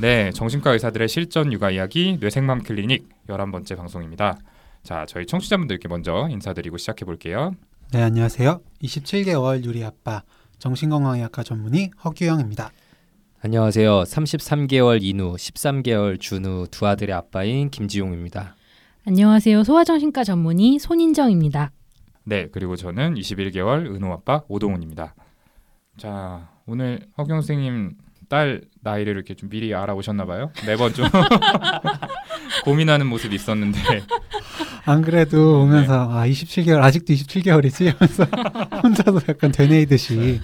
네, 정신과 의사들의 실전 육아 이야기 뇌생맘 클리닉 11번째 방송입니다. 자, 저희 청취자분들께 먼저 인사드리고 시작해 볼게요. 네, 안녕하세요. 27개월 유리 아빠 정신건강의학과 전문의 허규영입니다. 안녕하세요. 33개월 인우, 13개월 준우 두 아들의 아빠인 김지용입니다. 안녕하세요. 소아정신과 전문의 손인정입니다. 네, 그리고 저는 21개월 은호 아빠 오동훈입니다. 자, 오늘 허경 선생님 딸 나이를 이렇게 좀 미리 알아오셨나 봐요. 매번 좀 고민하는 모습이 있었는데 안 그래도 오면서 아 27개월 아직도 27개월이지 하면서 혼자서 약간 되뇌이듯이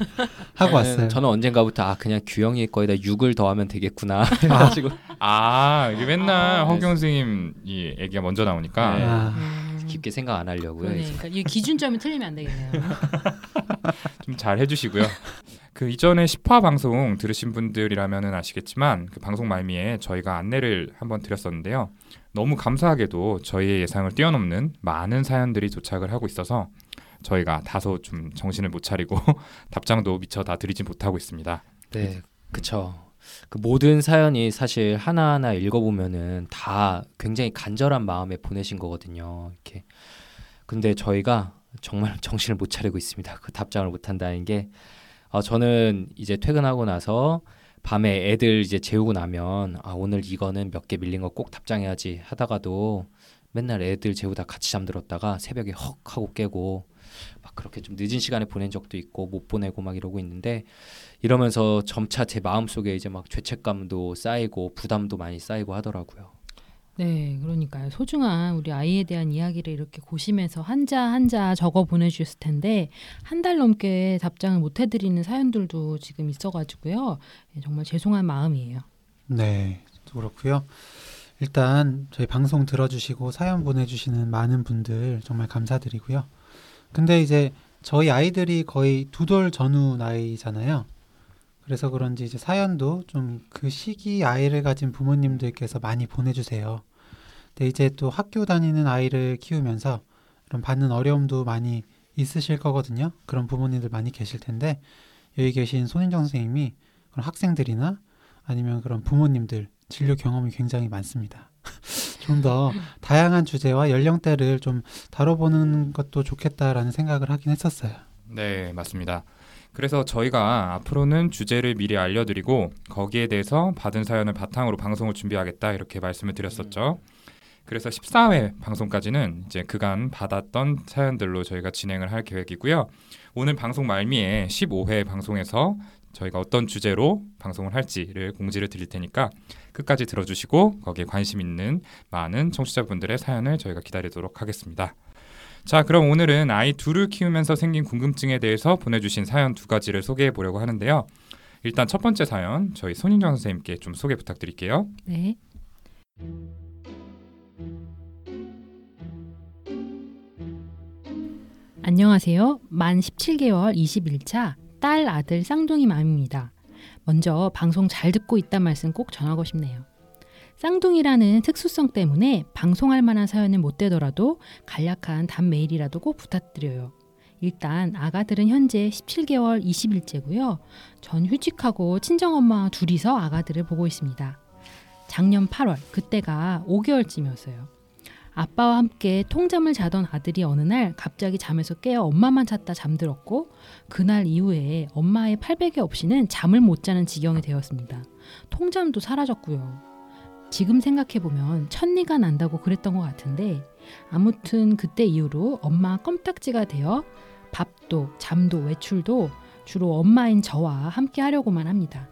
하고 왔어요. 저는 언젠가부터 아 그냥 규영이 거에다 6을 더하면 되겠구나 해가지고 아, 이게 맨날 아, 허경 선생님 이 얘기가 먼저 나오니까 네. 아, 깊게 생각 안 하려고요. 그러니까 이 기준점이 틀리면 안 되겠네요. 좀 잘 해주시고요. 그 이전에 10화 방송 들으신 분들이라면 아시겠지만 그 방송 말미에 저희가 안내를 한번 드렸었는데요. 너무 감사하게도 저희의 예상을 뛰어넘는 많은 사연들이 도착을 하고 있어서 저희가 다소 좀 정신을 못 차리고 답장도 미처 다 드리지 못하고 있습니다. 네, 그쵸. 그 모든 사연이 사실 하나하나 읽어보면은 다 굉장히 간절한 마음에 보내신 거거든요. 이렇게. 근데 저희가 정말 정신을 못 차리고 있습니다. 그 답장을 못 한다는 게 어, 저는 이제 퇴근하고 나서 밤에 애들 이제 재우고 나면 아 오늘 이거는 몇 개 밀린 거 꼭 답장해야지 하다가도 맨날 애들 재우다 같이 잠들었다가 새벽에 헉 하고 깨고 막 그렇게 좀 늦은 시간에 보낸 적도 있고 못 보내고 막 이러고 있는데 이러면서 점차 제 마음속에 이제 막 죄책감도 쌓이고 부담도 많이 쌓이고 하더라고요. 네, 그러니까요. 소중한 우리 아이에 대한 이야기를 이렇게 고시면서 한자 한자 적어 보내주셨을 텐데 한 달 넘게 답장을 못 해드리는 사연들도 지금 있어가지고요. 네, 정말 죄송한 마음이에요. 네, 그렇고요. 일단 저희 방송 들어주시고 사연 보내주시는 많은 분들 정말 감사드리고요. 근데 이제 저희 아이들이 거의 두 돌 전후 나이잖아요. 그래서 그런지 이제 사연도 좀 그 시기 아이를 가진 부모님들께서 많이 보내주세요. 근데 이제 또 학교 다니는 아이를 키우면서 그런 받는 어려움도 많이 있으실 거거든요. 그런 부모님들 많이 계실 텐데 여기 계신 손인정 선생님이 그런 학생들이나 아니면 그런 부모님들 진료 경험이 굉장히 많습니다. 좀 더 다양한 주제와 연령대를 좀 다뤄보는 것도 좋겠다라는 생각을 하긴 했었어요. 네, 맞습니다. 그래서 저희가 앞으로는 주제를 미리 알려드리고 거기에 대해서 받은 사연을 바탕으로 방송을 준비하겠다 이렇게 말씀을 드렸었죠. 그래서 14회 방송까지는 이제 그간 받았던 사연들로 저희가 진행을 할 계획이고요. 오늘 방송 말미에 15회 방송에서 저희가 어떤 주제로 방송을 할지를 공지를 드릴 테니까 끝까지 들어주시고 거기에 관심 있는 많은 청취자분들의 사연을 저희가 기다리도록 하겠습니다. 자, 그럼 오늘은 아이 둘을 키우면서 생긴 궁금증에 대해서 보내주신 사연 두 가지를 소개해 보려고 하는데요. 일단 첫 번째 사연 저희 손인정 선생님께 좀 소개 부탁드릴게요. 네. 안녕하세요. 만 17개월 21차 딸 아들 쌍둥이 맘입니다. 먼저 방송 잘 듣고 있단 말씀 꼭 전하고 싶네요. 쌍둥이라는 특수성 때문에 방송할 만한 사연은 못 되더라도 간략한 답 메일이라도 꼭 부탁드려요. 일단 아가들은 현재 17개월 20일째고요. 전 휴직하고 친정엄마 둘이서 아가들을 보고 있습니다. 작년 8월 그때가 5개월쯤이었어요. 아빠와 함께 통잠을 자던 아들이 어느 날 갑자기 잠에서 깨어 엄마만 찾다 잠들었고 그날 이후에 엄마의 팔베개 없이는 잠을 못 자는 지경이 되었습니다. 통잠도 사라졌고요. 지금 생각해보면 천리가 난다고 그랬던 것 같은데 아무튼 그때 이후로 엄마 껌딱지가 되어 밥도 잠도 외출도 주로 엄마인 저와 함께 하려고만 합니다.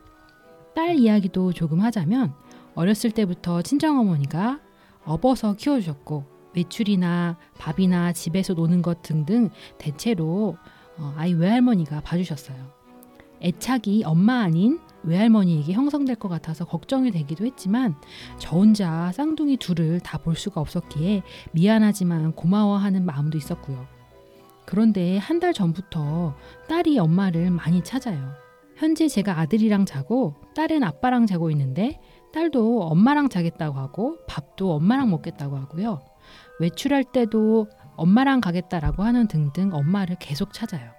딸 이야기도 조금 하자면 어렸을 때부터 친정어머니가 업어서 키워주셨고 외출이나 밥이나 집에서 노는 것 등등 대체로 어, 아이 외할머니가 봐주셨어요. 애착이 엄마 아닌 외할머니에게 형성될 것 같아서 걱정이 되기도 했지만 저 혼자 쌍둥이 둘을 다 볼 수가 없었기에 미안하지만 고마워하는 마음도 있었고요. 그런데 한 달 전부터 딸이 엄마를 많이 찾아요. 현재 제가 아들이랑 자고 딸은 아빠랑 자고 있는데 딸도 엄마랑 자겠다고 하고 밥도 엄마랑 먹겠다고 하고요. 외출할 때도 엄마랑 가겠다라고 하는 등등 엄마를 계속 찾아요.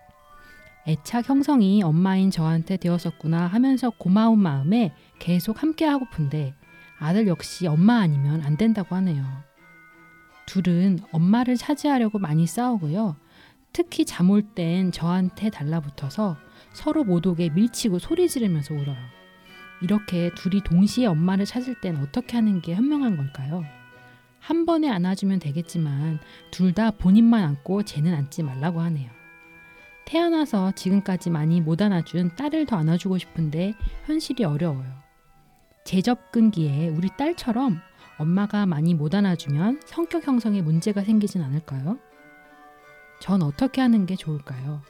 애착 형성이 엄마인 저한테 되었었구나 하면서 고마운 마음에 계속 함께 하고픈데 아들 역시 엄마 아니면 안 된다고 하네요. 둘은 엄마를 차지하려고 많이 싸우고요. 특히 잠 올 땐 저한테 달라붙어서 서로 못 오게 밀치고 소리 지르면서 울어요. 이렇게 둘이 동시에 엄마를 찾을 땐 어떻게 하는 게 현명한 걸까요? 한 번에 안아주면 되겠지만 둘 다 본인만 안고 쟤는 안지 말라고 하네요. 태어나서 지금까지 많이 못 안아준 딸을 더 안아주고 싶은데 현실이 어려워요. 재접근기에 우리 딸처럼 엄마가 많이 못 안아주면 성격 형성에 문제가 생기진 않을까요? 전 어떻게 하는 게 좋을까요?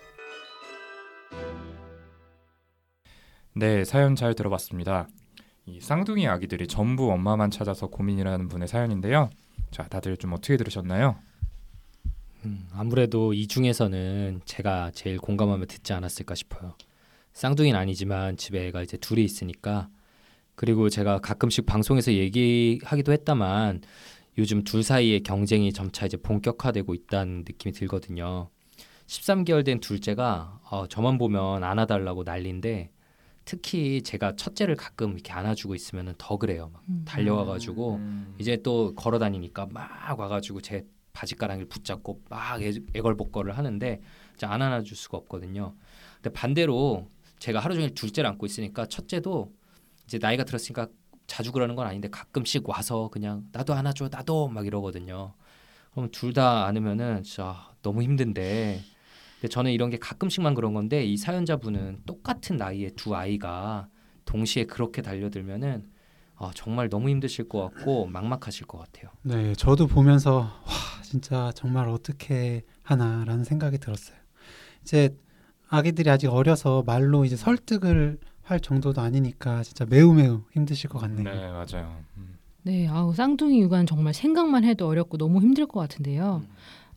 네, 사연 잘 들어봤습니다. 이 쌍둥이 아기들이 전부 엄마만 찾아서 고민이라는 분의 사연인데요. 자, 다들 좀 어떻게 들으셨나요? 음, 아무래도 이 중에서는 제가 제일 공감하며 듣지 않았을까 싶어요. 쌍둥이는 아니지만 집에 애가 이제 둘이 있으니까 그리고 제가 가끔씩 방송에서 얘기하기도 했다만 요즘 둘 사이의 경쟁이 점차 이제 본격화되고 있다는 느낌이 들거든요. 13개월 된 둘째가 어, 저만 보면 안아달라고 난리인데 특히 제가 첫째를 가끔 이렇게 안아주고 있으면 더 그래요. 막 음. 달려와가지고 음. 이제 또 걸어 다니니까 막 와가지고 제 바지가랑이를 붙잡고 막 애, 애걸복걸을 하는데 안 안아줄 수가 없거든요. 근데 반대로 제가 하루 종일 둘째를 안고 있으니까 첫째도 이제 나이가 들었으니까 자주 그러는 건 아닌데 가끔씩 와서 그냥 나도 안아줘 나도 막 이러거든요. 그럼 둘 다 안으면은 진짜 너무 힘든데 근데 저는 이런 게 가끔씩만 그런 건데 이 사연자분은 똑같은 나이의 두 아이가 동시에 그렇게 달려들면은 아, 정말 너무 힘드실 것 같고 막막하실 것 같아요. 네, 저도 보면서 와 진짜 정말 어떻게 하나라는 생각이 들었어요. 이제 아기들이 아직 어려서 말로 이제 설득을 할 정도도 아니니까 진짜 매우 매우 힘드실 것 같네요. 네, 맞아요. 음. 네, 아우 쌍둥이 육아는 정말 생각만 해도 어렵고 너무 힘들 것 같은데요.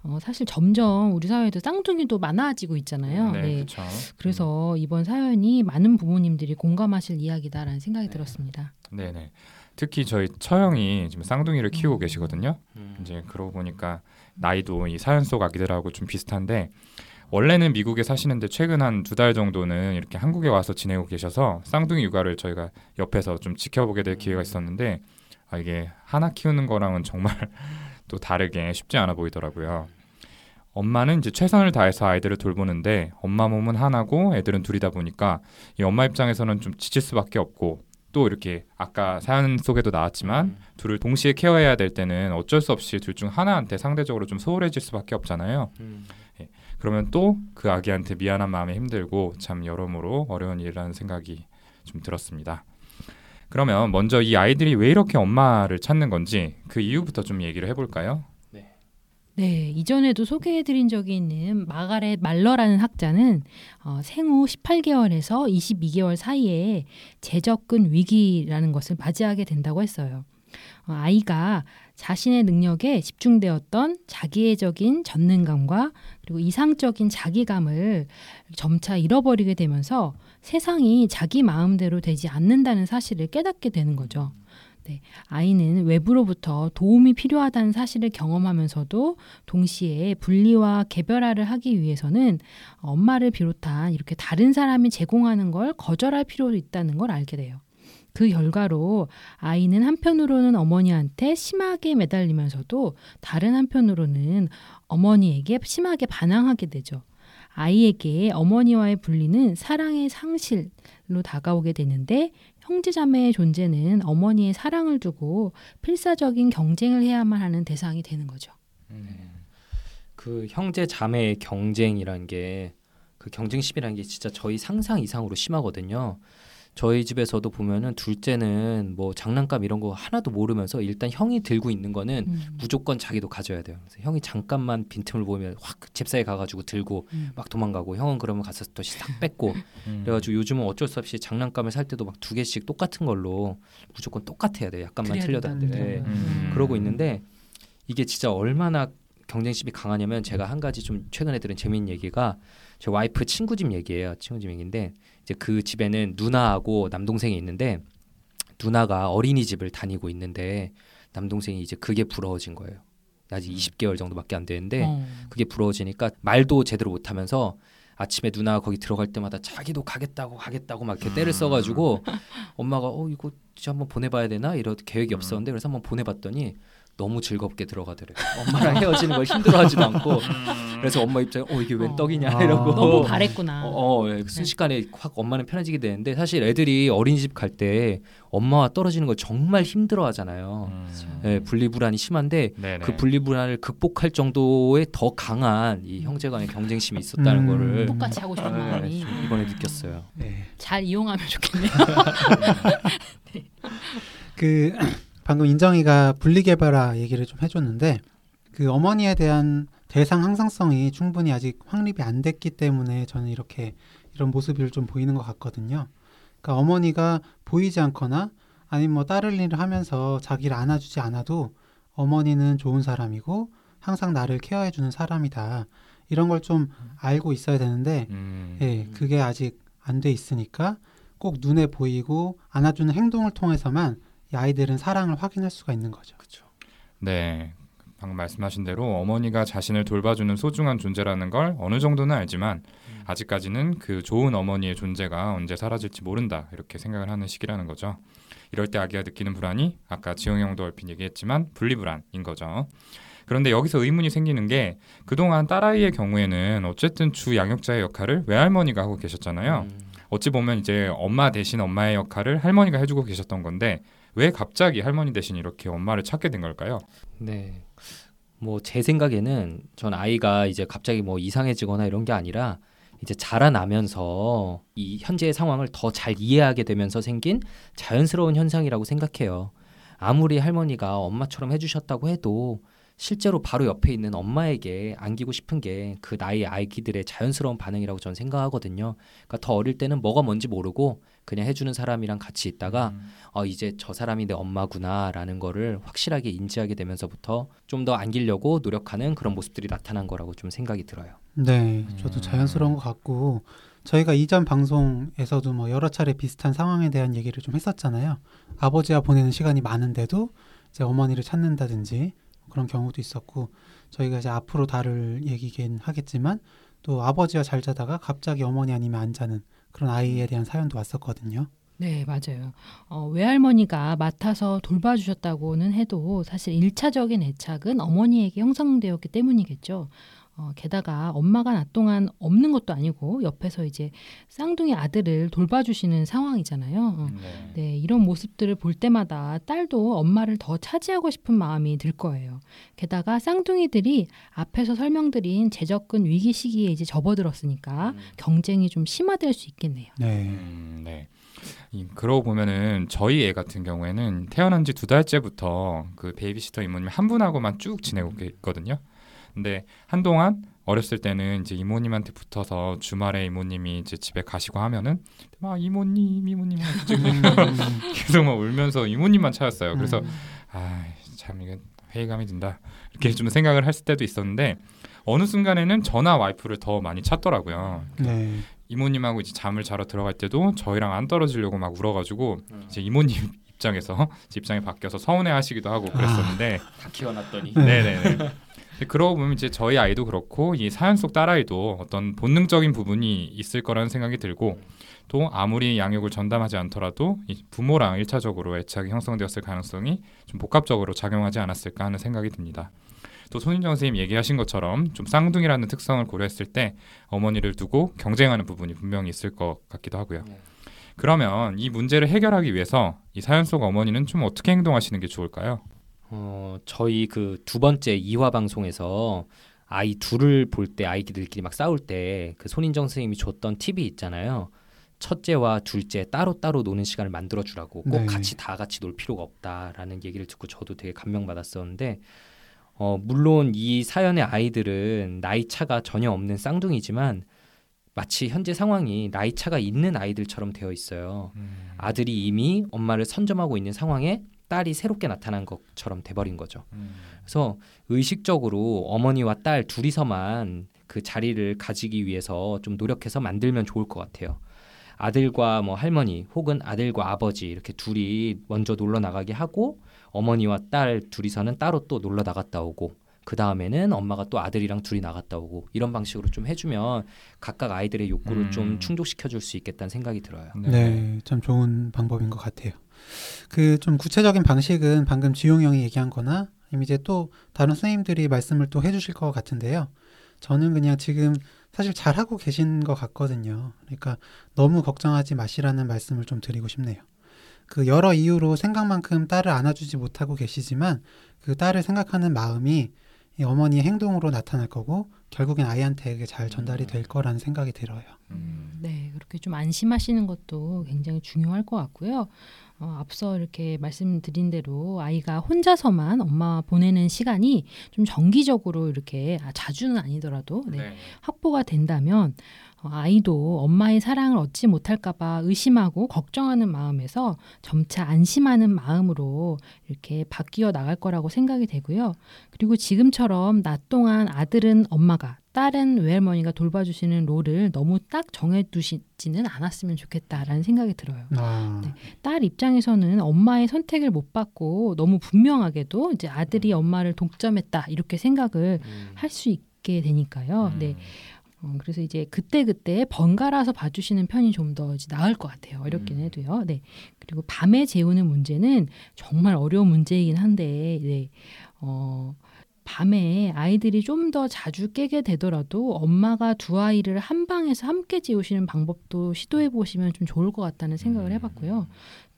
어, 사실 점점 우리 사회에도 쌍둥이도 많아지고 있잖아요. 네, 네. 그렇죠. 그래서 이번 사연이 많은 부모님들이 공감하실 이야기다라는 생각이 들었습니다. 네, 네. 특히 저희 처형이 지금 쌍둥이를 키우고 계시거든요. 음. 이제 그러고 보니까 나이도 이 사연 속 아기들하고 좀 비슷한데 원래는 미국에 사시는데 최근 한 두 달 정도는 이렇게 한국에 와서 지내고 계셔서 쌍둥이 육아를 저희가 옆에서 좀 지켜보게 될 기회가 있었는데 아, 이게 하나 키우는 거랑은 정말 또 다르게 쉽지 않아 보이더라고요. 엄마는 이제 최선을 다해서 아이들을 돌보는데 엄마 몸은 하나고 애들은 둘이다 보니까 이 엄마 입장에서는 좀 지칠 수밖에 없고 또 이렇게 아까 사연 속에도 나왔지만 음. 둘을 동시에 케어해야 될 때는 어쩔 수 없이 둘 중 하나한테 상대적으로 좀 소홀해질 수밖에 없잖아요. 음. 그러면 또 그 아기한테 미안한 마음에 힘들고 참 여러모로 어려운 일이라는 생각이 좀 들었습니다. 그러면 먼저 이 아이들이 왜 이렇게 엄마를 찾는 건지 그 이유부터 좀 얘기를 해볼까요? 네, 이전에도 소개해드린 적이 있는 마가렛 말러라는 학자는 어, 생후 18개월에서 22개월 사이에 재접근 위기라는 것을 맞이하게 된다고 했어요. 어, 아이가 자신의 능력에 집중되었던 자기애적인 전능감과 그리고 이상적인 자기감을 점차 잃어버리게 되면서 세상이 자기 마음대로 되지 않는다는 사실을 깨닫게 되는 거죠. 네, 아이는 외부로부터 도움이 필요하다는 사실을 경험하면서도 동시에 분리와 개별화를 하기 위해서는 엄마를 비롯한 이렇게 다른 사람이 제공하는 걸 거절할 필요도 있다는 걸 알게 돼요. 그 결과로 아이는 한편으로는 어머니한테 심하게 매달리면서도 다른 한편으로는 어머니에게 심하게 반항하게 되죠. 아이에게 어머니와의 분리는 사랑의 상실로 다가오게 되는데 형제자매의 존재는 어머니의 사랑을 두고 필사적인 경쟁을 해야만 하는 대상이 되는 거죠. 그 형제 자매의 경쟁이란 게 그 경쟁심이라는 게 진짜 저희 상상 이상으로 심하거든요. 저희 집에서도 보면은 둘째는 뭐 장난감 이런 거 하나도 모르면서 일단 형이 들고 있는 거는 음. 무조건 자기도 가져야 돼요. 그래서 형이 잠깐만 빈틈을 보면 확 잽싸게 가가지고 들고 음. 막 도망가고 형은 그러면 가서 또 싹 뺏고 음. 그래가지고 요즘은 어쩔 수 없이 장난감을 살 때도 막 두 개씩 똑같은 걸로 무조건 똑같아야 돼요. 약간만 틀려도 안 돼. 네. 음. 그러고 있는데 이게 진짜 얼마나 경쟁심이 강하냐면 제가 한 가지 좀 최근에 들은 재미있는 얘기가 제 와이프 친구 집 얘기예요. 친구 집 얘기인데 이제 그 집에는 누나하고 남동생이 있는데 누나가 어린이집을 다니고 있는데 남동생이 이제 그게 부러워진 거예요. 아직 20개월 정도밖에 안 되는데 어. 그게 부러워지니까 말도 제대로 못하면서 아침에 누나 거기 들어갈 때마다 자기도 가겠다고 가겠다고 막 이렇게 때를 써가지고 엄마가 어 이거 진짜 한번 보내봐야 되나 이런 계획이 없었는데 그래서 한번 보내봤더니 너무 즐겁게 들어가더래요. 엄마랑 헤어지는 걸 힘들어하지도 않고 그래서 엄마 입장에 어 이게 웬 어. 떡이냐 아. 이러고 너무 바랬구나. 어, 어, 예, 순식간에 확 엄마는 편해지게 되는데 사실 애들이 어린이집 갈 때 엄마와 떨어지는 걸 정말 힘들어하잖아요. 음. 예, 분리불안이 심한데 네네. 그 분리불안을 극복할 정도의 더 강한 이 형제간의 경쟁심이 있었다는 음. 거를 똑같이 하고 싶은 예, 마음이 좀 이번에 느꼈어요. 네. 잘 이용하면 좋겠네요. 그 방금 인정이가 분리개발화 얘기를 좀 해줬는데 그 어머니에 대한 대상 항상성이 충분히 아직 확립이 안 됐기 때문에 저는 이렇게 이런 모습을 좀 보이는 것 같거든요. 그러니까 어머니가 보이지 않거나 아니면 뭐 다른 일을 하면서 자기를 안아주지 않아도 어머니는 좋은 사람이고 항상 나를 케어해주는 사람이다. 이런 걸 좀 알고 있어야 되는데 음. 예, 그게 아직 안 돼 있으니까 꼭 눈에 보이고 안아주는 행동을 통해서만 이 아이들은 사랑을 확인할 수가 있는 거죠. 그렇죠. 네. 방금 말씀하신 대로 어머니가 자신을 돌봐주는 소중한 존재라는 걸 어느 정도는 알지만 음. 아직까지는 그 좋은 어머니의 존재가 언제 사라질지 모른다 이렇게 생각을 하는 시기라는 거죠. 이럴 때 아기가 느끼는 불안이 아까 지영 형도 얼핏 얘기했지만 분리불안인 거죠. 그런데 여기서 의문이 생기는 게 그동안 딸아이의 경우에는 어쨌든 주 양육자의 역할을 외할머니가 하고 계셨잖아요. 음. 어찌 보면 이제 엄마 대신 엄마의 역할을 할머니가 해주고 계셨던 건데 왜 갑자기 할머니 대신 이렇게 엄마를 찾게 된 걸까요? 네. 뭐 제 생각에는 전 아이가 이제 갑자기 뭐 이상해지거나 이런 게 아니라 이제 자라나면서 이 현재의 상황을 더 잘 이해하게 되면서 생긴 자연스러운 현상이라고 생각해요. 아무리 할머니가 엄마처럼 해주셨다고 해도 실제로 바로 옆에 있는 엄마에게 안기고 싶은 게 그 나이의 아이들의 자연스러운 반응이라고 저는 생각하거든요. 그러니까 더 어릴 때는 뭐가 뭔지 모르고 그냥 해주는 사람이랑 같이 있다가 어, 이제 저 사람이 내 엄마구나라는 거를 확실하게 인지하게 되면서부터 좀 더 안기려고 노력하는 그런 모습들이 나타난 거라고 좀 생각이 들어요. 네, 저도 음. 자연스러운 것 같고 저희가 이전 방송에서도 뭐 여러 차례 비슷한 상황에 대한 얘기를 좀 했었잖아요. 아버지와 보내는 시간이 많은데도 이제 어머니를 찾는다든지 그런 경우도 있었고 저희가 이제 앞으로 다룰 얘기긴 하겠지만 또 아버지와 잘 자다가 갑자기 어머니 아니면 안 자는 그런 아이에 대한 사연도 왔었거든요. 네, 맞아요. 어, 외할머니가 맡아서 돌봐주셨다고는 해도 사실 일차적인 애착은 어머니에게 형성되었기 때문이겠죠. 어, 게다가 엄마가 낮 동안 없는 것도 아니고 옆에서 이제 쌍둥이 아들을 돌봐주시는 상황이잖아요. 어, 네. 네, 이런 모습들을 볼 때마다 딸도 엄마를 더 차지하고 싶은 마음이 들 거예요. 게다가 쌍둥이들이 앞에서 설명드린 재접근 위기 시기에 이제 접어들었으니까 경쟁이 좀 심화될 수 있겠네요. 네. 음, 네. 이, 그러고 보면은 저희 애 같은 경우에는 태어난 지 두 달째부터 그 베이비시터 이모님 한 분하고만 쭉 지내고 있거든요. 근데 한동안 어렸을 때는 이제 이모님한테 붙어서 주말에 이모님이 이제 집에 가시고 하면은 막 이모님 이모님 음, 계속 막 울면서 이모님만 찾았어요. 그래서 음. 아참 이게 회의감이 든다 이렇게 좀 생각을 했을 때도 있었는데 어느 순간에는 저나 와이프를 더 많이 찾더라고요. 네. 이모님하고 이제 잠을 자러 들어갈 때도 저희랑 안 떨어지려고 막 울어가지고 이제 이모님 입장에서 제 입장에 바뀌어서 서운해하시기도 하고 그랬었는데 다 키워놨더니 네. 네네네. 그러고 보면 이제 저희 아이도 그렇고 이 사연 속 딸아이도 어떤 본능적인 부분이 있을 거라는 생각이 들고 또 아무리 양육을 전담하지 않더라도 이 부모랑 일차적으로 애착이 형성되었을 가능성이 좀 복합적으로 작용하지 않았을까 하는 생각이 듭니다. 또 손인정 선생님 얘기하신 것처럼 좀 쌍둥이라는 특성을 고려했을 때 어머니를 두고 경쟁하는 부분이 분명히 있을 것 같기도 하고요. 네. 그러면 이 문제를 해결하기 위해서 이 사연 속 어머니는 좀 어떻게 행동하시는 게 좋을까요? 어, 저희 그 두 번째 2화 방송에서 아이 둘을 볼 때 아이들끼리 막 싸울 때 그 손인정 선생님이 줬던 팁이 있잖아요. 첫째와 둘째 따로 따로 노는 시간을 만들어 주라고 꼭 네. 같이 다 같이 놀 필요가 없다라는 얘기를 듣고 저도 되게 감명받았었는데 어 물론 이 사연의 아이들은 나이 차가 전혀 없는 쌍둥이지만 마치 현재 상황이 나이 차가 있는 아이들처럼 되어 있어요. 음. 아들이 이미 엄마를 선점하고 있는 상황에 딸이 새롭게 나타난 것처럼 돼버린 거죠. 음. 그래서 의식적으로 어머니와 딸 둘이서만 그 자리를 가지기 위해서 좀 노력해서 만들면 좋을 것 같아요. 아들과 뭐 할머니 혹은 아들과 아버지 이렇게 둘이 먼저 놀러 나가게 하고 어머니와 딸 둘이서는 따로 또 놀러 나갔다 오고 그 다음에는 엄마가 또 아들이랑 둘이 나갔다 오고 이런 방식으로 좀 해주면 각각 아이들의 욕구를 음. 좀 충족시켜 줄 수 있겠다는 생각이 들어요. 네, 참 좋은 방법인 것 같아요. 그 좀 구체적인 방식은 방금 지용 형이 얘기한 거나 아니면 이제 또 다른 선생님들이 말씀을 또 해주실 것 같은데요. 저는 그냥 지금 사실 잘하고 계신 것 같거든요. 그러니까 너무 걱정하지 마시라는 말씀을 좀 드리고 싶네요. 그 여러 이유로 생각만큼 딸을 안아주지 못하고 계시지만 그 딸을 생각하는 마음이 이 어머니의 행동으로 나타날 거고 결국엔 아이한테 그게 잘 전달이 될 거라는 생각이 들어요. 음. 네, 그렇게 좀 안심하시는 것도 굉장히 중요할 것 같고요. 어, 앞서 이렇게 말씀드린 대로 아이가 혼자서만 엄마와 보내는 시간이 좀 정기적으로 이렇게 아, 자주는 아니더라도 네, 네. 확보가 된다면 어, 아이도 엄마의 사랑을 얻지 못할까봐 의심하고 걱정하는 마음에서 점차 안심하는 마음으로 이렇게 바뀌어 나갈 거라고 생각이 되고요. 그리고 지금처럼 낮 동안 아들은 엄마가 딸은 외할머니가 돌봐주시는 롤을 너무 딱 정해두시지는 않았으면 좋겠다라는 생각이 들어요. 아, 네. 딸 입장에서는 엄마의 선택을 못 받고 너무 분명하게도 이제 아들이 엄마를 독점했다 이렇게 생각을 음. 할수 있게 되니까요. 음. 네. 어, 그래서 이제 그때 그때 번갈아서 봐주시는 편이 좀 더 나을 것 같아요. 어렵긴 음. 해도요. 네. 그리고 밤에 재우는 문제는 정말 어려운 문제이긴 한데, 네. 어, 밤에 아이들이 좀 더 자주 깨게 되더라도 엄마가 두 아이를 한 방에서 함께 재우시는 방법도 시도해 보시면 좀 좋을 것 같다는 생각을 해봤고요.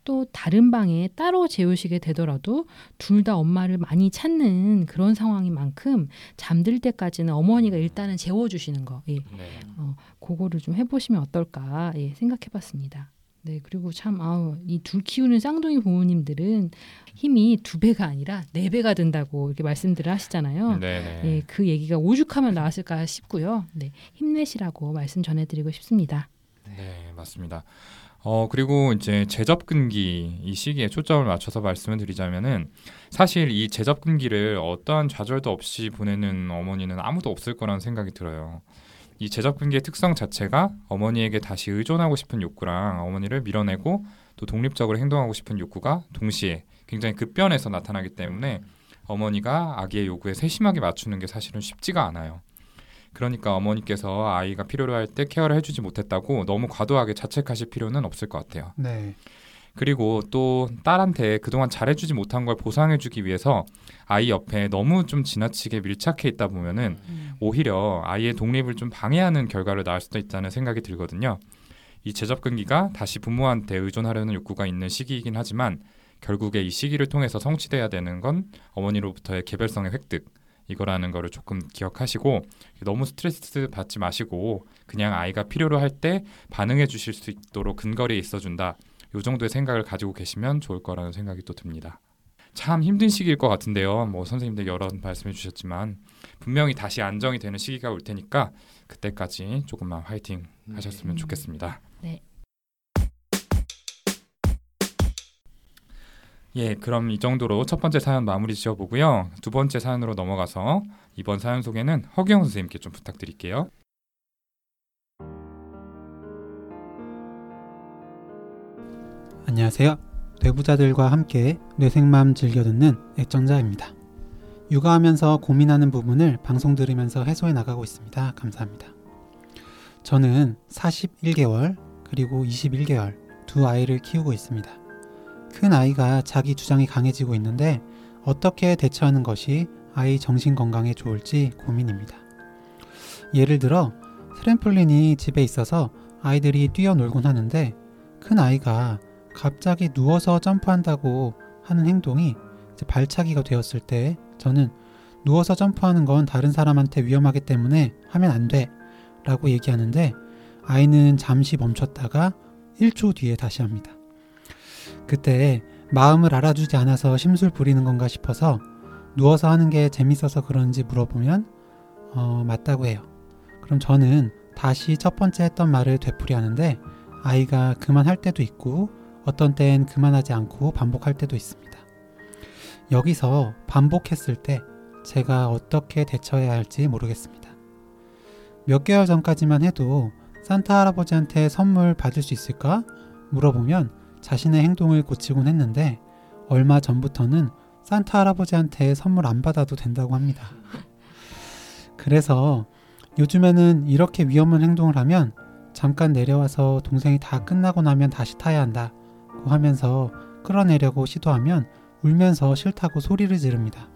또 다른 방에 따로 재우시게 되더라도 둘 다 엄마를 많이 찾는 그런 상황인 만큼 잠들 때까지는 어머니가 일단은 재워주시는 거, 예, 네. 어, 그거를 좀 해보시면 어떨까 예, 생각해봤습니다. 네 그리고 참 아우 이 둘 키우는 쌍둥이 부모님들은 힘이 두 배가 아니라 네 배가 된다고 이렇게 말씀들을 하시잖아요. 네. 네. 예, 그 얘기가 오죽하면 나왔을까 싶고요. 네, 힘내시라고 말씀 전해드리고 싶습니다. 네, 맞습니다. 어, 그리고 이제 제접근기 이 시기에 초점을 맞춰서 말씀을 드리자면은 사실 이 제접근기를 어떠한 좌절도 없이 보내는 어머니는 아무도 없을 거라는 생각이 들어요. 이 제접근기의 특성 자체가 어머니에게 다시 의존하고 싶은 욕구랑 어머니를 밀어내고 또 독립적으로 행동하고 싶은 욕구가 동시에 굉장히 급변해서 나타나기 때문에 어머니가 아기의 요구에 세심하게 맞추는 게 사실은 쉽지가 않아요. 그러니까 어머니께서 아이가 필요로 할 때 케어를 해주지 못했다고 너무 과도하게 자책하실 필요는 없을 것 같아요. 네. 그리고 또 딸한테 그동안 잘해주지 못한 걸 보상해주기 위해서 아이 옆에 너무 좀 지나치게 밀착해 있다 보면은 오히려 아이의 독립을 좀 방해하는 결과를 낳을 수도 있다는 생각이 들거든요. 이 제접근기가 다시 부모한테 의존하려는 욕구가 있는 시기이긴 하지만 결국에 이 시기를 통해서 성취돼야 되는 건 어머니로부터의 개별성의 획득 이거라는 거를 조금 기억하시고 너무 스트레스 받지 마시고 그냥 아이가 필요로 할 때 반응해 주실 수 있도록 근거리에 있어 준다. 요 정도의 생각을 가지고 계시면 좋을 거라는 생각이 또 듭니다. 참 힘든 시기일 것 같은데요. 뭐 선생님들 여러 말씀해 주셨지만 분명히 다시 안정이 되는 시기가 올 테니까 그때까지 조금만 화이팅 하셨으면 음. 좋겠습니다. 네. 예, 그럼 이 정도로 첫 번째 사연 마무리 지어보고요. 두 번째 사연으로 넘어가서 이번 사연 소개는 허기영 선생님께 좀 부탁드릴게요. 안녕하세요. 뇌부자들과 함께 뇌생맘 즐겨 듣는 애청자입니다. 육아하면서 고민하는 부분을 방송 들으면서 해소해 나가고 있습니다. 감사합니다. 저는 41개월 그리고 21개월 두 아이를 키우고 있습니다. 큰 아이가 자기 주장이 강해지고 있는데 어떻게 대처하는 것이 아이 정신 건강에 좋을지 고민입니다. 예를 들어 트램폴린이 집에 있어서 아이들이 뛰어놀곤 하는데 큰 아이가 갑자기 누워서 점프한다고 하는 행동이 발차기가 되었을 때 저는 누워서 점프하는 건 다른 사람한테 위험하기 때문에 하면 안 돼. 라고 얘기하는데 아이는 잠시 멈췄다가 1초 뒤에 다시 합니다. 그때 마음을 알아주지 않아서 심술 부리는 건가 싶어서 누워서 하는 게 재밌어서 그런지 물어보면 어, 맞다고 해요. 그럼 저는 다시 첫 번째 했던 말을 되풀이하는데 아이가 그만할 때도 있고 어떤 땐 그만하지 않고 반복할 때도 있습니다. 여기서 반복했을 때 제가 어떻게 대처해야 할지 모르겠습니다. 몇 개월 전까지만 해도 산타 할아버지한테 선물 받을 수 있을까? 물어보면 자신의 행동을 고치곤 했는데 얼마 전부터는 산타 할아버지한테 선물 안 받아도 된다고 합니다. 그래서 요즘에는 이렇게 위험한 행동을 하면 잠깐 내려와서 동생이 다 끝나고 나면 다시 타야 한다고 하면서 끌어내려고 시도하면 울면서 싫다고 소리를 지릅니다.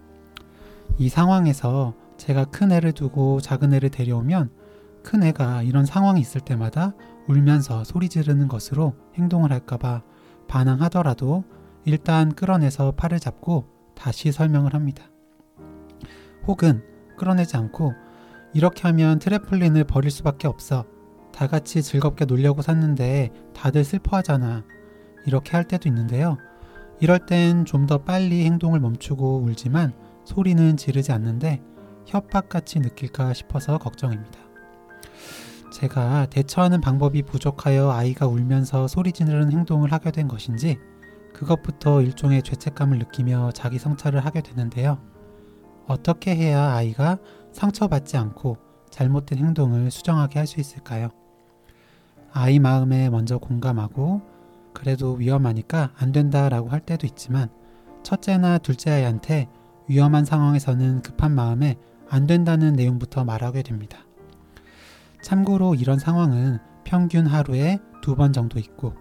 이 상황에서 제가 큰 애를 두고 작은 애를 데려오면 큰 애가 이런 상황이 있을 때마다 울면서 소리 지르는 것으로 행동을 할까봐 반항하더라도 일단 끌어내서 팔을 잡고 다시 설명을 합니다. 혹은 끌어내지 않고 이렇게 하면 트래플린을 버릴 수밖에 없어. 다 같이 즐겁게 놀려고 샀는데 다들 슬퍼하잖아. 이렇게 할 때도 있는데요. 이럴 땐 좀 더 빨리 행동을 멈추고 울지만 소리는 지르지 않는데 협박같이 느낄까 싶어서 걱정입니다. 제가 대처하는 방법이 부족하여 아이가 울면서 소리 지르는 행동을 하게 된 것인지 그것부터 일종의 죄책감을 느끼며 자기 성찰을 하게 되는데요. 어떻게 해야 아이가 상처받지 않고 잘못된 행동을 수정하게 할 수 있을까요? 아이 마음에 먼저 공감하고 그래도 위험하니까 안 된다라고 할 때도 있지만 첫째나 둘째 아이한테 위험한 상황에서는 급한 마음에 안 된다는 내용부터 말하게 됩니다. 참고로 이런 상황은 평균 하루에 두 번 정도 있고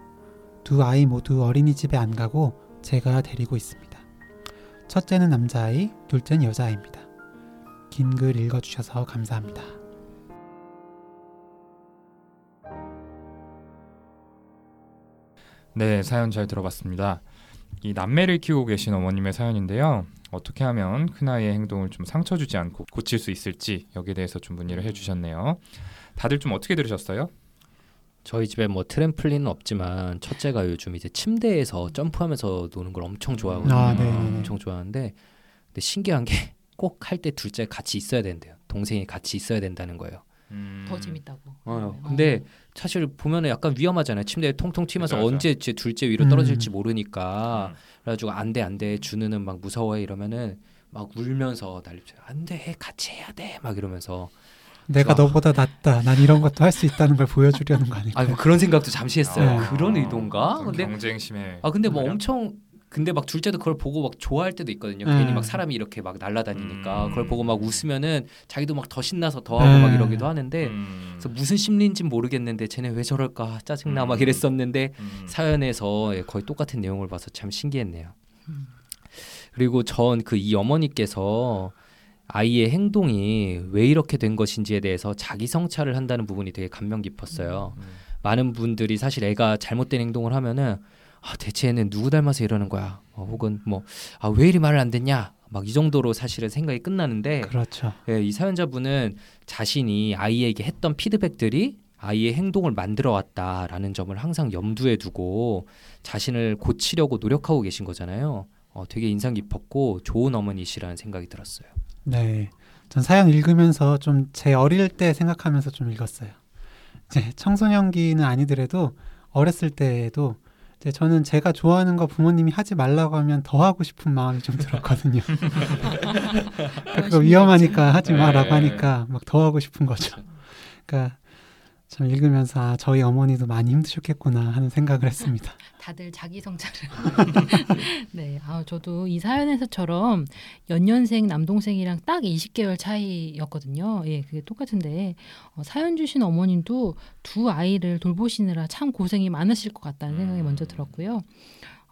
두 아이 모두 어린이집에 안 가고 제가 데리고 있습니다. 첫째는 남자아이, 둘째는 여자아이입니다. 긴 글 읽어주셔서 감사합니다. 네, 사연 잘 들어봤습니다. 이 남매를 키우고 계신 어머님의 사연인데요. 어떻게 하면 큰아이의 행동을 좀 상처 주지 않고 고칠 수 있을지 여기에 대해서 좀 문의를 해주셨네요. 다들 좀 어떻게 들으셨어요? 저희 집에 뭐 트램플린은 없지만 첫째가 요즘 이제 침대에서 점프하면서 노는 걸 엄청 좋아하거든요. 아, 네. 엄청 좋아하는데 근데 신기한 게 꼭 할 때 둘째 같이 있어야 된대요. 동생이 같이 있어야 된다는 거예요. 음, 더 재밌다고. 어, 네. 근데 사실 보면은 약간 위험하잖아요. 침대에 통통 튀면서 그죠, 그죠. 언제 제 둘째 위로 음. 떨어질지 모르니까 음. 그래가지고 안 돼 안 돼 준우는 막 무서워해 이러면은 막 울면서 난리쳐요. 안돼 같이 해야 돼 막 이러면서 내가 좋아. 너보다 낫다. 난 이런 것도 할 수 있다는 걸 보여주려는 거 아닐까요? 아뭐 그런 생각도 잠시 했어요. 네. 그런 의도인가? 근데 경쟁심에 아 근데 뭐 말이야? 엄청 근데 막 둘째도 그걸 보고 막 좋아할 때도 있거든요. 음. 괜히 막 사람이 이렇게 막 날아다니니까 음. 그걸 보고 막 웃으면은 자기도 막 더 신나서 더 하고 막 음. 이러기도 하는데 음, 그래서 무슨 심리인지 모르겠는데 쟤네 왜 저럴까 짜증나 막 음. 이랬었는데 음. 사연에서 예, 거의 똑같은 내용을 봐서 참 신기했네요. 음. 그리고 전 그 이 어머니께서 아이의 행동이 왜 이렇게 된 것인지에 대해서 자기 성찰을 한다는 부분이 되게 감명 깊었어요. 음. 많은 분들이 사실 애가 잘못된 행동을 하면은 아, 대체 얘는 누구 닮아서 이러는 거야? 어, 혹은 뭐 아, 왜 이리 말을 안 듣냐? 막 이 정도로 사실은 생각이 끝나는데 그렇죠. 예, 이 사연자분은 자신이 아이에게 했던 피드백들이 아이의 행동을 만들어 왔다라는 점을 항상 염두에 두고 자신을 고치려고 노력하고 계신 거잖아요. 어, 되게 인상 깊었고 좋은 어머니시라는 생각이 들었어요. 네. 전 사연 읽으면서 좀 제 어릴 때 생각하면서 좀 읽었어요. 이제 청소년기는 아니더라도 어렸을 때에도 이제 저는 제가 좋아하는 거 부모님이 하지 말라고 하면 더 하고 싶은 마음이 좀 들었거든요. 그러니까 그거 위험하니까 하지 마라고 네. 하니까 막 더 하고 싶은 거죠. 그러니까 참 읽으면서 아, 저희 어머니도 많이 힘드셨겠구나 하는 생각을 했습니다. 다들 자기 성찰을. 네, 아 저도 이 사연에서처럼 연년생 남동생이랑 딱 20개월 차이였거든요. 예, 그게 똑같은데 어, 사연 주신 어머님도 두 아이를 돌보시느라 참 고생이 많으실 것 같다는 생각이 음. 먼저 들었고요.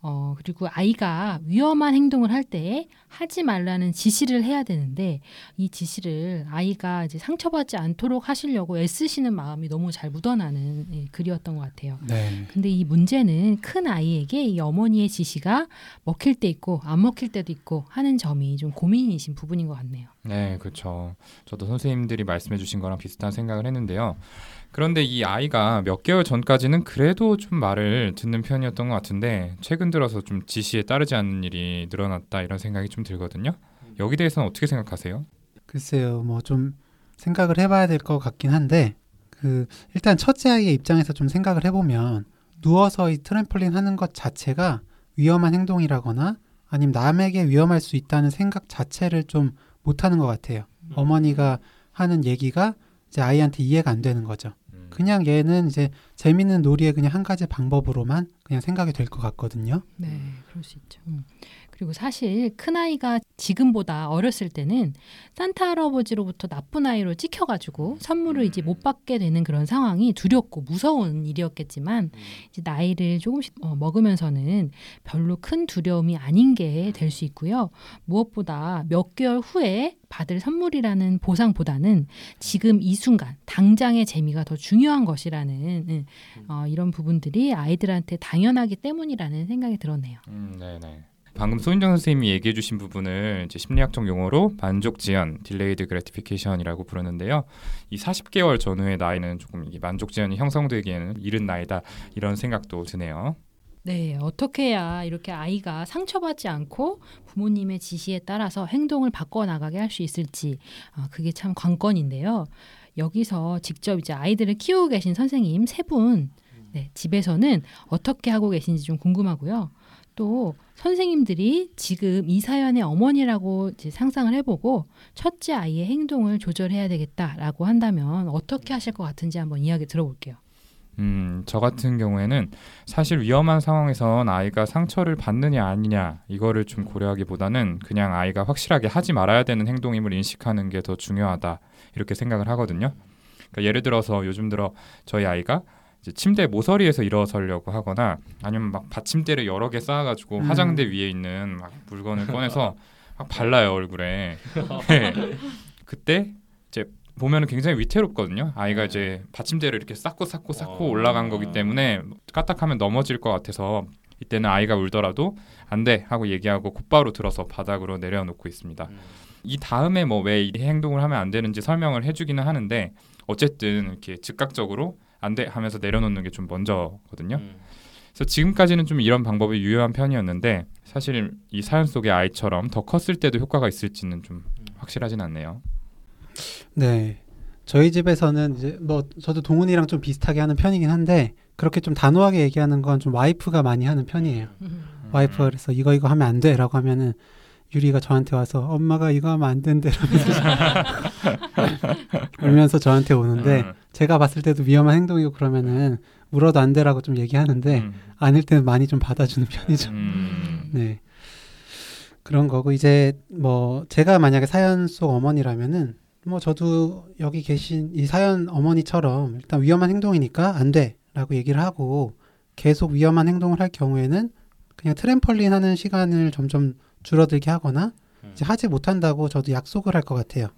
어, 그리고 아이가 위험한 행동을 할 때 하지 말라는 지시를 해야 되는데 이 지시를 아이가 이제 상처받지 않도록 하시려고 애쓰시는 마음이 너무 잘 묻어나는 예, 글이었던 것 같아요. 네. 근데 이 문제는 큰 아이에게 이 어머니의 지시가 먹힐 때 있고 안 먹힐 때도 있고 하는 점이 좀 고민이신 부분인 것 같네요. 네, 그렇죠. 저도 선생님들이 말씀해주신 거랑 비슷한 생각을 했는데요. 그런데 이 아이가 몇 개월 전까지는 그래도 좀 말을 듣는 편이었던 것 같은데 최근 들어서 좀 지시에 따르지 않는 일이 늘어났다 이런 생각이 좀 들거든요. 여기 대해서는 어떻게 생각하세요? 글쎄요, 뭐 좀 생각을 해봐야 될 것 같긴 한데 그 일단 첫째 아이의 입장에서 좀 생각을 해보면 누워서 이 트램폴린 하는 것 자체가 위험한 행동이라거나 아니면 남에게 위험할 수 있다는 생각 자체를 좀 못하는 것 같아요. 어머니가 하는 얘기가 이제 아이한테 이해가 안 되는 거죠. 그냥 얘는 이제 재밌는 놀이의 그냥 한 가지 방법으로만 그냥 생각이 될 것 같거든요. 네, 그럴 수 있죠. 음. 그리고 사실 큰 아이가 지금보다 어렸을 때는 산타 할아버지로부터 나쁜 아이로 찍혀가지고 선물을 이제 못 받게 되는 그런 상황이 두렵고 무서운 일이었겠지만 이제 나이를 조금씩 어, 먹으면서는 별로 큰 두려움이 아닌 게 될 수 있고요. 무엇보다 몇 개월 후에 받을 선물이라는 보상보다는 지금 이 순간 당장의 재미가 더 중요한 것이라는 음, 어, 이런 부분들이 아이들한테 당연하기 때문이라는 생각이 들었네요. 음, 네네. 방금 소인정 선생님이 얘기해 주신 부분을 이제 심리학적 용어로 만족 지연, delayed gratification이라고 부르는데요. 이 40개월 전후의 나이는 조금 이게 만족 지연이 형성되기에는 이른 나이다 이런 생각도 드네요. 네, 어떻게 해야 이렇게 아이가 상처받지 않고 부모님의 지시에 따라서 행동을 바꿔 나가게 할 수 있을지 아, 그게 참 관건인데요. 여기서 직접 이제 아이들을 키우고 계신 선생님 세 분, 네, 집에서는 어떻게 하고 계신지 좀 궁금하고요. 또 선생님들이 지금 이 사연의 어머니라고 상상을 해보고 첫째 아이의 행동을 조절해야 되겠다라고 한다면 어떻게 하실 것 같은지 한번 이야기 들어볼게요. 음, 저 같은 경우에는 사실 위험한 상황에선 아이가 상처를 받느냐 아니냐 이거를 좀 고려하기보다는 그냥 아이가 확실하게 하지 말아야 되는 행동임을 인식하는 게 더 중요하다 이렇게 생각을 하거든요. 그러니까 예를 들어서 요즘 들어 저희 아이가 침대 모서리에서 일어서려고 하거나 아니면 막 받침대를 여러 개 쌓아가지고 음. 화장대 위에 있는 막 물건을 꺼내서 막 발라요 얼굴에. 네. 그때 이제 보면은 굉장히 위태롭거든요. 아이가 이제 받침대를 이렇게 쌓고 쌓고 쌓고 어. 올라간 거기 때문에 까딱하면 넘어질 것 같아서 이때는 아이가 울더라도 안 돼 하고 얘기하고 곧바로 들어서 바닥으로 내려놓고 있습니다. 이 다음에 뭐 왜 이 행동을 하면 안 되는지 설명을 해주기는 하는데 어쨌든 이렇게 즉각적으로 안 돼 하면서 내려놓는 게 좀 먼저거든요. 음. 그래서 지금까지는 좀 이런 방법이 유효한 편이었는데 사실 이 사연 속의 아이처럼 더 컸을 때도 효과가 있을지는 좀 확실하진 않네요. 네. 저희 집에서는 이제 뭐 저도 동훈이랑 좀 비슷하게 하는 편이긴 한데 그렇게 좀 단호하게 얘기하는 건 좀 와이프가 많이 하는 편이에요. 와이프가 그래서 이거 이거 하면 안 돼라고 하면은 유리가 저한테 와서 엄마가 이거 하면 안 된대 이러면서 울면서 저한테 오는데 음, 제가 봤을 때도 위험한 행동이고 그러면은 울어도 안 돼라고 좀 얘기하는데 음, 아닐 때는 많이 좀 받아주는 편이죠. 음, 네. 그런 거고 이제 뭐 제가 만약에 사연 속 어머니라면은 뭐 저도 여기 계신 이 사연 어머니처럼 일단 위험한 행동이니까 안 돼라고 얘기를 하고 계속 위험한 행동을 할 경우에는 그냥 트램펄린 하는 시간을 점점 줄어들게 하거나 이제 하지 못한다고 저도 약속을 할 것 같아요.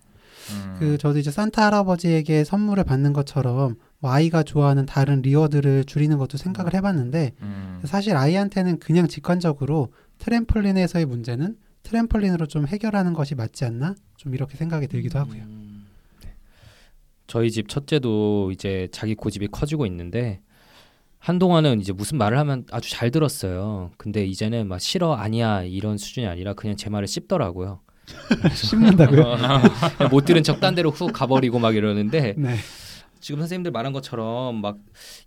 음. 그 저도 이제 산타 할아버지에게 선물을 받는 것처럼 뭐 아이가 좋아하는 다른 reward를 줄이는 것도 생각을 해봤는데 음, 사실 아이한테는 그냥 직관적으로 트램펄린에서의 문제는 트램펄린으로 좀 해결하는 것이 맞지 않나? 좀 이렇게 생각이 들기도 하고요. 음, 네. 저희 집 첫째도 이제 자기 고집이 커지고 있는데 한동안은 이제 무슨 말을 하면 아주 잘 들었어요. 근데 이제는 막 싫어 아니야 이런 수준이 아니라 그냥 제 말을 씹더라고요. 씹는다고요? 못 들은 척딴 데로 훅 가버리고 막 이러는데 네. 지금 선생님들 말한 것처럼 막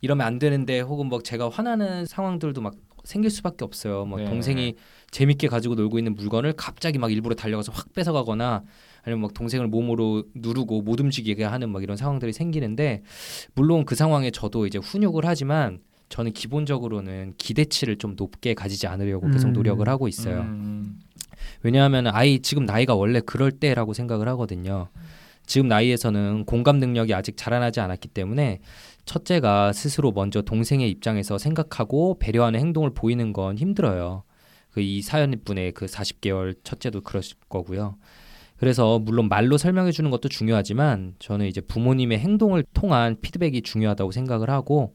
이러면 안 되는데 혹은 막 제가 화나는 상황들도 막 생길 수밖에 없어요. 막 네. 동생이 재밌게 가지고 놀고 있는 물건을 갑자기 막 일부러 달려가서 확 뺏어가거나 아니면 막 동생을 몸으로 누르고 못 움직이게 하는 막 이런 상황들이 생기는데 물론 그 상황에 저도 이제 훈육을 하지만 저는 기본적으로는 기대치를 좀 높게 가지지 않으려고 계속 음. 노력을 하고 있어요. 음, 왜냐하면 아이 지금 나이가 원래 그럴 때라고 생각을 하거든요. 지금 나이에서는 공감 능력이 아직 자라나지 않았기 때문에 첫째가 스스로 먼저 동생의 입장에서 생각하고 배려하는 행동을 보이는 건 힘들어요. 그 이 사연분의 그 40개월 첫째도 그러실 거고요. 그래서 물론 말로 설명해 주는 것도 중요하지만 저는 이제 부모님의 행동을 통한 피드백이 중요하다고 생각을 하고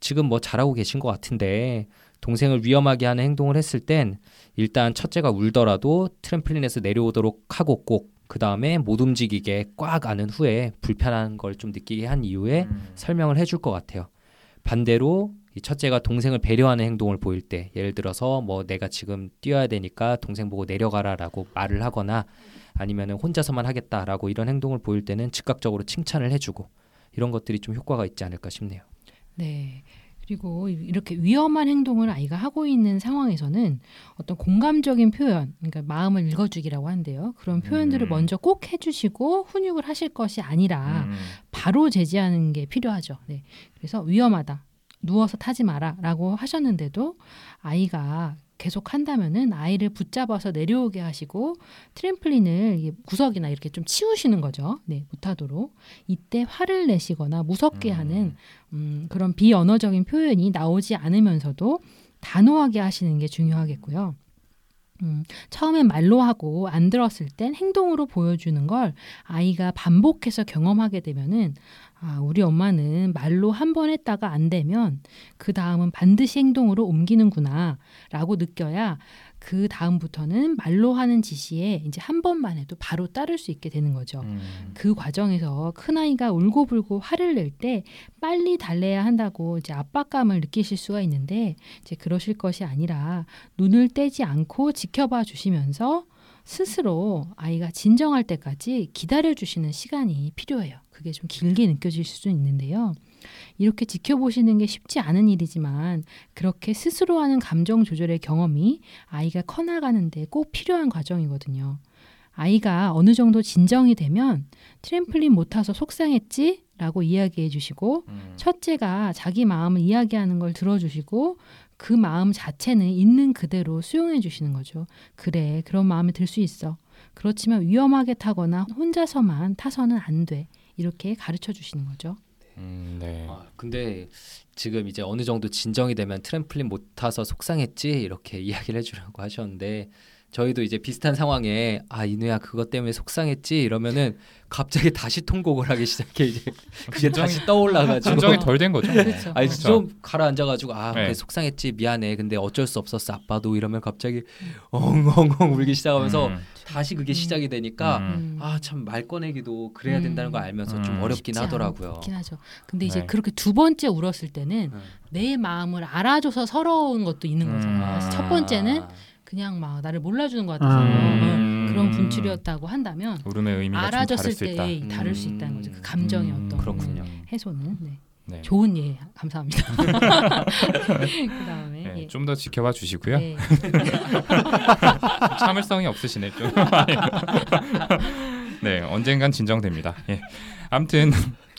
지금 뭐 잘하고 계신 것 같은데 동생을 위험하게 하는 행동을 했을 땐 일단 첫째가 울더라도 트램플린에서 내려오도록 하고 꼭 그 다음에 못 움직이게 꽉 안은 후에 불편한 걸 좀 느끼게 한 이후에 음. 설명을 해줄 것 같아요. 반대로 이 첫째가 동생을 배려하는 행동을 보일 때 예를 들어서 뭐 내가 지금 뛰어야 되니까 동생 보고 내려가라라고 말을 하거나 아니면은 혼자서만 하겠다라고 이런 행동을 보일 때는 즉각적으로 칭찬을 해주고 이런 것들이 좀 효과가 있지 않을까 싶네요. 네. 그리고 이렇게 위험한 행동을 아이가 하고 있는 상황에서는 어떤 공감적인 표현, 그러니까 마음을 읽어주기라고 하는데요. 그런 표현들을 음. 먼저 꼭 해주시고 훈육을 하실 것이 아니라 음. 바로 제지하는 게 필요하죠. 네. 그래서 위험하다. 누워서 타지 마라 라고 하셨는데도 아이가 계속 한다면은 아이를 붙잡아서 내려오게 하시고 트램플린을 구석이나 이렇게 좀 치우시는 거죠. 네, 못하도록. 이때 화를 내시거나 무섭게 음. 하는 음, 그런 비언어적인 표현이 나오지 않으면서도 단호하게 하시는 게 중요하겠고요. 음, 처음엔 말로 하고 안 들었을 땐 행동으로 보여주는 걸 아이가 반복해서 경험하게 되면은 아, 우리 엄마는 말로 한 번 했다가 안 되면 그 다음은 반드시 행동으로 옮기는구나 라고 느껴야 그 다음부터는 말로 하는 지시에 이제 한 번만 해도 바로 따를 수 있게 되는 거죠. 음. 그 과정에서 큰아이가 울고불고 화를 낼 때 빨리 달래야 한다고 이제 압박감을 느끼실 수가 있는데 이제 그러실 것이 아니라 눈을 떼지 않고 지켜봐 주시면서 스스로 아이가 진정할 때까지 기다려 주시는 시간이 필요해요. 그게 좀 길게 느껴질 수도 있는데요. 이렇게 지켜보시는 게 쉽지 않은 일이지만 그렇게 스스로 하는 감정 조절의 경험이 아이가 커나가는데 꼭 필요한 과정이거든요. 아이가 어느 정도 진정이 되면 트램플린 못 타서 속상했지? 라고 이야기해 주시고 음. 첫째가 자기 마음을 이야기하는 걸 들어주시고 그 마음 자체는 있는 그대로 수용해 주시는 거죠. 그래, 그런 마음이 들 수 있어. 그렇지만 위험하게 타거나 혼자서만 타서는 안 돼. 이렇게 가르쳐 주시는 거죠. 음, 네. 아, 근데 지금 이제 어느 정도 진정이 되면 트램플린 못 타서 속상했지 이렇게 이야기를 해주라고 하셨는데 저희도 이제 비슷한 상황에 아 이누야 그것 때문에 속상했지 이러면은 갑자기 다시 통곡을 하기 시작해 이제 그게 진정이- 다시 떠올라가지고 진정이 덜 된 거죠. 그렇죠. 아니 그렇죠. 좀 가라앉아가지고 아 네. 그래 속상했지 미안해 근데 어쩔 수 없었어 아빠도 이러면 갑자기 엉엉엉 울기 시작하면서 음. 다시 그게 시작이 되니까 음. 아참 말 꺼내기도 그래야 음. 된다는 걸 알면서 좀 음. 어렵긴 쉽지 하더라고요. 않긴 하죠. 근데 이제 네. 그렇게 두 번째 울었을 때는 음. 내 마음을 알아줘서 서러운 것도 있는 음. 거잖아요. 첫 번째는 아. 그냥 막 나를 몰라주는 것 같아서 음. 어, 그런 분출이었다고 한다면 울음의 의미가 좀 다를 알아줬을 수때 있다. 다를 수 있다는 거죠. 그 감정의 음, 어떤 그렇군요. 해소는 네. 네. 좋은 예 감사합니다. 그다음에 네, 예. 좀더 지켜봐 주시고요. 네. 참을성이 없으시네 좀. 네, 언젠간 진정됩니다. 예. 아무튼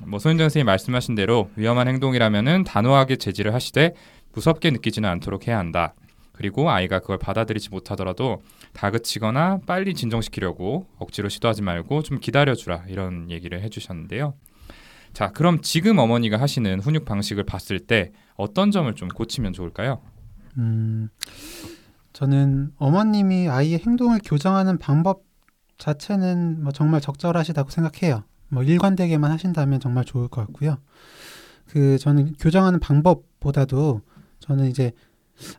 뭐 소윤정 선생님 말씀하신 대로 위험한 행동이라면은 단호하게 제지를 하시되 무섭게 느끼지는 않도록 해야 한다. 그리고 아이가 그걸 받아들이지 못하더라도 다그치거나 빨리 진정시키려고 억지로 시도하지 말고 좀 기다려주라 이런 얘기를 해주셨는데요. 자, 그럼 지금 어머니가 하시는 훈육 방식을 봤을 때 어떤 점을 좀 고치면 좋을까요? 음, 저는 어머님이 아이의 행동을 교정하는 방법 자체는 뭐 정말 적절하시다고 생각해요. 뭐 일관되게만 하신다면 정말 좋을 것 같고요. 그 저는 교정하는 방법보다도 저는 이제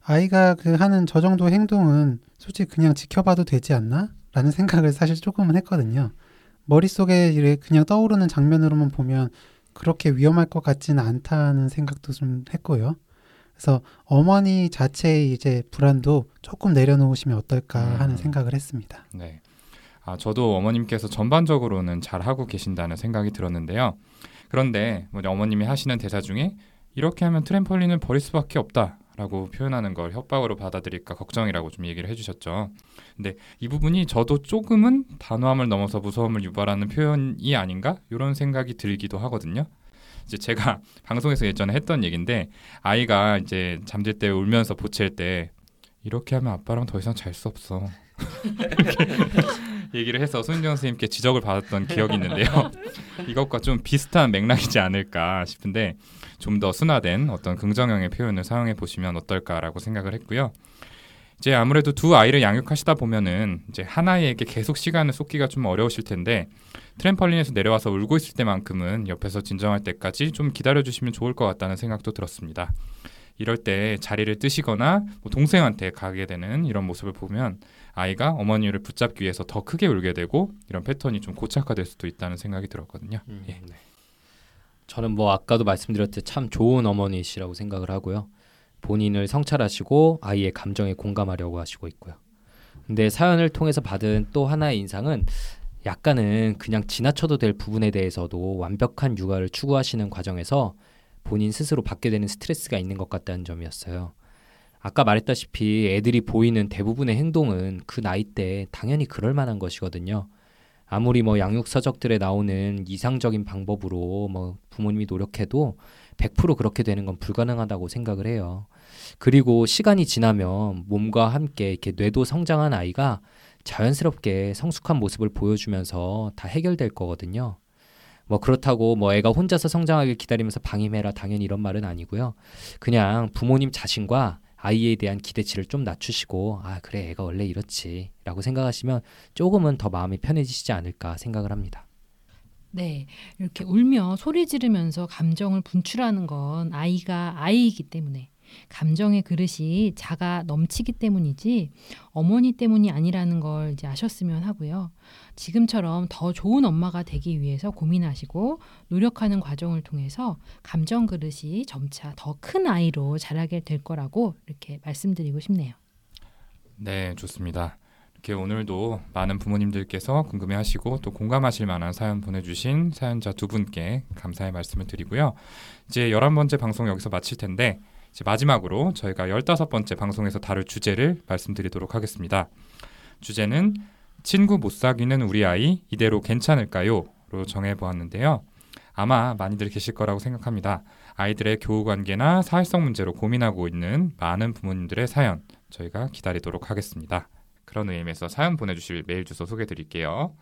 아이가 그 하는 저 정도 행동은 솔직히 그냥 지켜봐도 되지 않나? 라는 생각을 사실 조금은 했거든요. 머릿속에 그냥 떠오르는 장면으로만 보면 그렇게 위험할 것 같지는 않다는 생각도 좀 했고요. 그래서 어머니 자체의 이제 불안도 조금 내려놓으시면 어떨까 하는 음. 생각을 했습니다. 네. 아, 저도 어머님께서 전반적으로는 잘 하고 계신다는 생각이 들었는데요. 그런데 뭐 어머님이 하시는 대사 중에 이렇게 하면 트램펄린을 버릴 수밖에 없다 라고 표현하는 걸 협박으로 받아들일까 걱정이라고 좀 얘기를 해주셨죠. 근데 이 부분이 저도 조금은 단호함을 넘어서 무서움을 유발하는 표현이 아닌가 이런 생각이 들기도 하거든요. 이제 제가 방송에서 예전에 했던 얘기인데 아이가 이제 잠들 때 울면서 보챌 때 이렇게 하면 아빠랑 더 이상 잘 수 없어. 얘기를 해서 손인정 선생님께 지적을 받았던 기억이 있는데요. 이것과 좀 비슷한 맥락이지 않을까 싶은데 좀 더 순화된 어떤 긍정형의 표현을 사용해 보시면 어떨까라고 생각을 했고요. 이제 아무래도 두 아이를 양육하시다 보면은 이제 하나에게 계속 시간을 쏟기가 좀 어려우실 텐데 트램펄린에서 내려와서 울고 있을 때만큼은 옆에서 진정할 때까지 좀 기다려 주시면 좋을 것 같다는 생각도 들었습니다. 이럴 때 자리를 뜨시거나 뭐 동생한테 가게 되는 이런 모습을 보면 아이가 어머니를 붙잡기 위해서 더 크게 울게 되고 이런 패턴이 좀 고착화될 수도 있다는 생각이 들었거든요. 음, 예. 네. 저는 뭐 아까도 말씀드렸듯이 참 좋은 어머니시라고 생각을 하고요. 본인을 성찰하시고 아이의 감정에 공감하려고 하시고 있고요. 근데 사연을 통해서 받은 또 하나의 인상은 약간은 그냥 지나쳐도 될 부분에 대해서도 완벽한 육아를 추구하시는 과정에서 본인 스스로 받게 되는 스트레스가 있는 것 같다는 점이었어요. 아까 말했다시피 애들이 보이는 대부분의 행동은 그 나이 때 당연히 그럴 만한 것이거든요. 아무리 뭐 양육 서적들에 나오는 이상적인 방법으로 뭐 부모님이 노력해도 100% 그렇게 되는 건 불가능하다고 생각을 해요. 그리고 시간이 지나면 몸과 함께 이렇게 뇌도 성장한 아이가 자연스럽게 성숙한 모습을 보여주면서 다 해결될 거거든요. 뭐 그렇다고 뭐 애가 혼자서 성장하길 기다리면서 방임해라 당연히 이런 말은 아니고요. 그냥 부모님 자신과 아이에 대한 기대치를 좀 낮추시고 아 그래 애가 원래 이렇지라고 생각하시면 조금은 더 마음이 편해지시지 않을까 생각을 합니다. 네, 이렇게 울며 소리 지르면서 감정을 분출하는 건 아이가 아이이기 때문에 감정의 그릇이 자가 넘치기 때문이지 어머니 때문이 아니라는 걸 이제 아셨으면 하고요. 지금처럼 더 좋은 엄마가 되기 위해서 고민하시고 노력하는 과정을 통해서 감정 그릇이 점차 더 큰 아이로 자라게 될 거라고 이렇게 말씀드리고 싶네요. 네, 좋습니다. 이렇게 오늘도 많은 부모님들께서 궁금해하시고 또 공감하실 만한 사연 보내주신 사연자 두 분께 감사의 말씀을 드리고요. 이제 열한 번째 방송 여기서 마칠 텐데 이제 마지막으로 저희가 열다섯 번째 방송에서 다룰 주제를 말씀드리도록 하겠습니다. 주제는 친구 못 사귀는 우리 아이 이대로 괜찮을까요?로 정해보았는데요. 아마 많이들 계실 거라고 생각합니다. 아이들의 교우 관계나 사회성 문제로 고민하고 있는 많은 부모님들의 사연 저희가 기다리도록 하겠습니다. 그런 의미에서 사연 보내주실 메일 주소 소개드릴게요.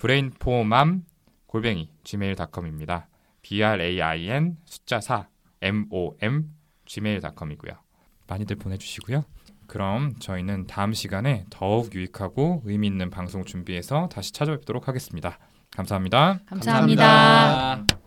brainformam 골뱅이 gmail.com입니다. b r a i n 숫자 4 m o m gmail.com이고요. 많이들 보내주시고요. 그럼 저희는 다음 시간에 더욱 유익하고 의미 있는 방송 준비해서 다시 찾아뵙도록 하겠습니다. 감사합니다. 감사합니다.